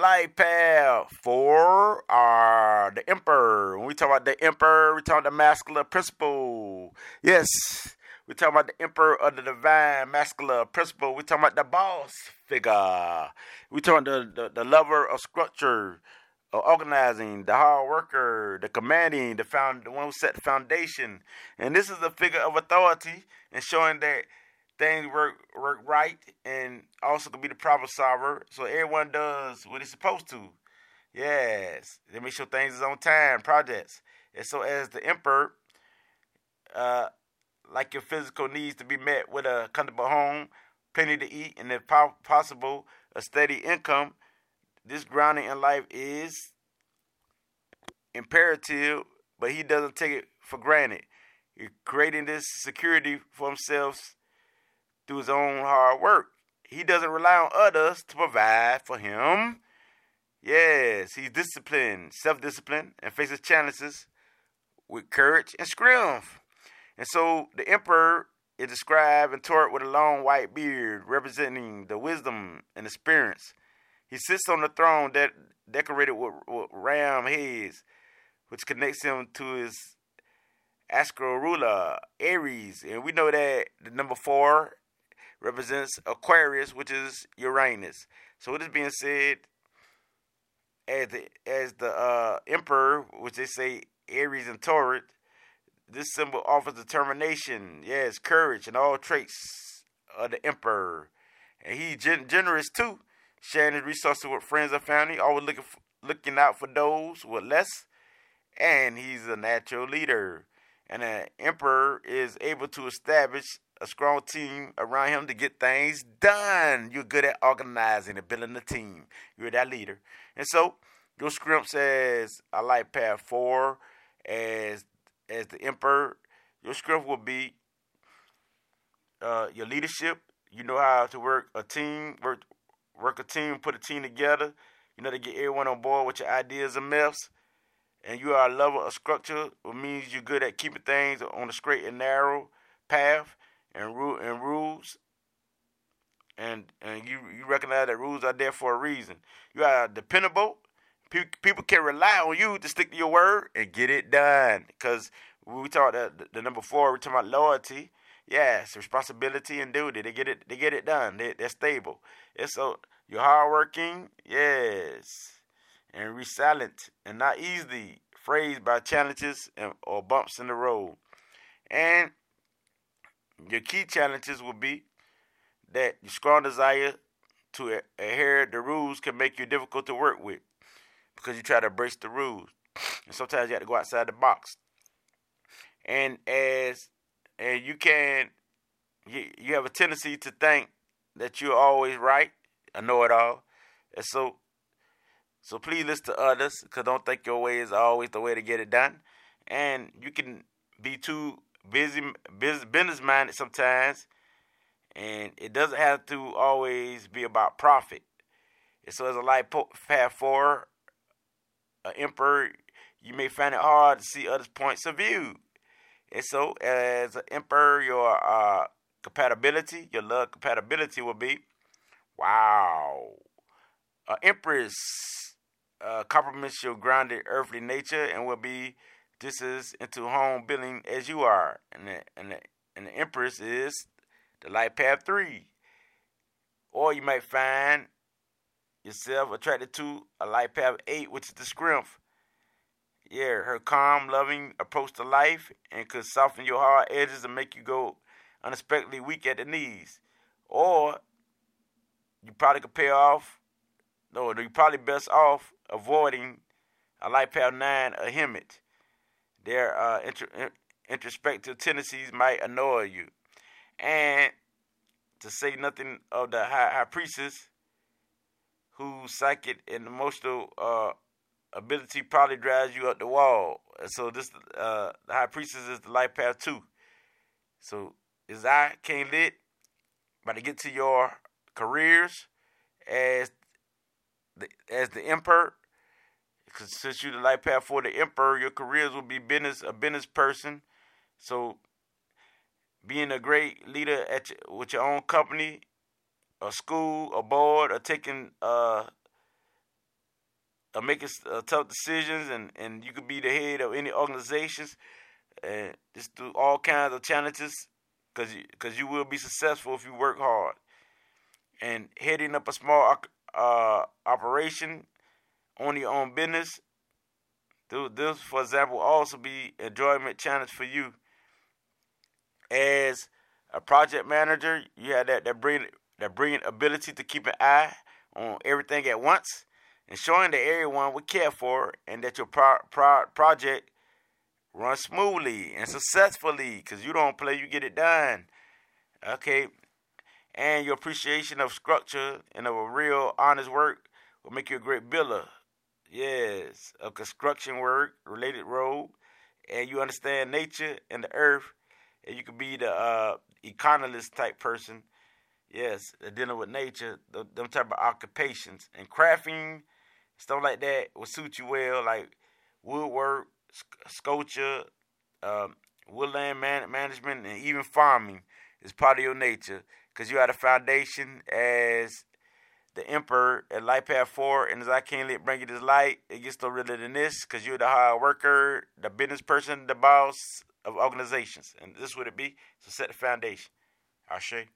life path for our the emperor. When we talk about the emperor, we talk about the masculine principle. Yes, we talk about the emperor of the divine masculine principle. We talk about the boss figure. We talk about the, the, the lover of structure, of organizing, the hard worker, the commanding, the found the one who set the foundation. And this is the figure of authority and showing that things work work right and also can be the problem solver. So everyone does what it's supposed to. Yes. They make sure things is on time, projects. And so as the emperor, uh, like your physical needs to be met with a comfortable home, plenty to eat, and if possible, a steady income, this grounding in life is imperative, but he doesn't take it for granted. He's creating this security for himself through his own hard work. He doesn't rely on others to provide for him. Yes, he's disciplined, self disciplined, and faces challenges with courage and strength. And so the emperor is described and taught with a long white beard, representing the wisdom and experience. He sits on the throne that decorated with, with ram heads, which connects him to his astral ruler, Aries. And we know that the number four represents Aquarius, which is Uranus. So with this being said, as the as the uh, emperor, which they say Aries and Taurus, this symbol offers determination, yes, courage, and all traits of the emperor. And he's gen- generous too, sharing his resources with friends and family, always looking looking out for those with less. And he's a natural leader. And an emperor is able to establish a strong team around him to get things done. You're good at organizing and building a team. You're that leader. And so your script says I like path four as as the emperor. Your script will be uh, your leadership. You know how to work a team, work work a team, put a team together. You know to get everyone on board with your ideas and myths. And you are a lover of structure, which means you're good at keeping things on a straight and narrow path and rule and rules and and you you recognize that rules are there for a reason. You are dependable. People can rely on you to stick to your word and get it done. Because we talk the, the number four, we talk about loyalty. Yes, responsibility and duty. They get it. They get it done. They, they're stable. It's so you're hardworking. Yes, and resilient and not easily phrased by challenges and, or bumps in the road. And your key challenges will be that your strong desire to adhere the rules can make you difficult to work with because you try to embrace the rules. And sometimes you have to go outside the box. And as and you can you, you have a tendency to think that you're always right, I know it all. And so so please listen to others because don't think your way is always the way to get it done. And you can be too busy, business minded sometimes, and it doesn't have to always be about profit. And so, as a life path four an emperor, you may find it hard to see others' points of view. And so, as an emperor, your uh, compatibility, your love compatibility will be wow. An empress uh, complements your grounded earthly nature and will be this is into home building as you are. And the, and the, and the Empress is the light path three. Or you might find yourself attracted to a light path eight, which is the strength. Yeah, her calm, loving approach to life and could soften your hard edges and make you go unexpectedly weak at the knees. Or you probably could pay off, no, you probably best off avoiding a light path nine, a Hermit their uh, intro- introspective tendencies might annoy you. And to say nothing of the high, high priestess, whose psychic and emotional uh, ability probably drives you up the wall. So this uh, the high priestess is the life path two. So is I can't lit, but to get to your careers as the as the emperor since you're the life path four the emperor, your careers will be business a business person. So being a great leader at your, with your own company, a school, a board, or taking uh, of making uh, tough decisions, and, and you could be the head of any organizations, and just do all kinds of challenges, because you, cause you will be successful if you work hard. And heading up a small uh, operation, on your own business, this, for example, will also be enjoyment challenge for you. As a project manager, you have that that brilliant that brilliant ability to keep an eye on everything at once, ensuring that everyone will care for and that your pro- pro- project runs smoothly and successfully. Because you don't play, you get it done. Okay, and your appreciation of structure and of a real honest work will make you a great builder. Yes, a construction work related role, and you understand nature and the earth, and you could be the uh, economist type person. Yes, dealing with nature, them type of occupations and crafting, stuff like that will suit you well, like woodwork, sculpture, um, woodland man- management, and even farming is part of your nature because you had a foundation as the emperor at Light Path 4, and as I can't let bring you this light, it gets no realer than this because you're the hard worker, the business person, the boss of organizations. And this would it be. So set the foundation. Ashe.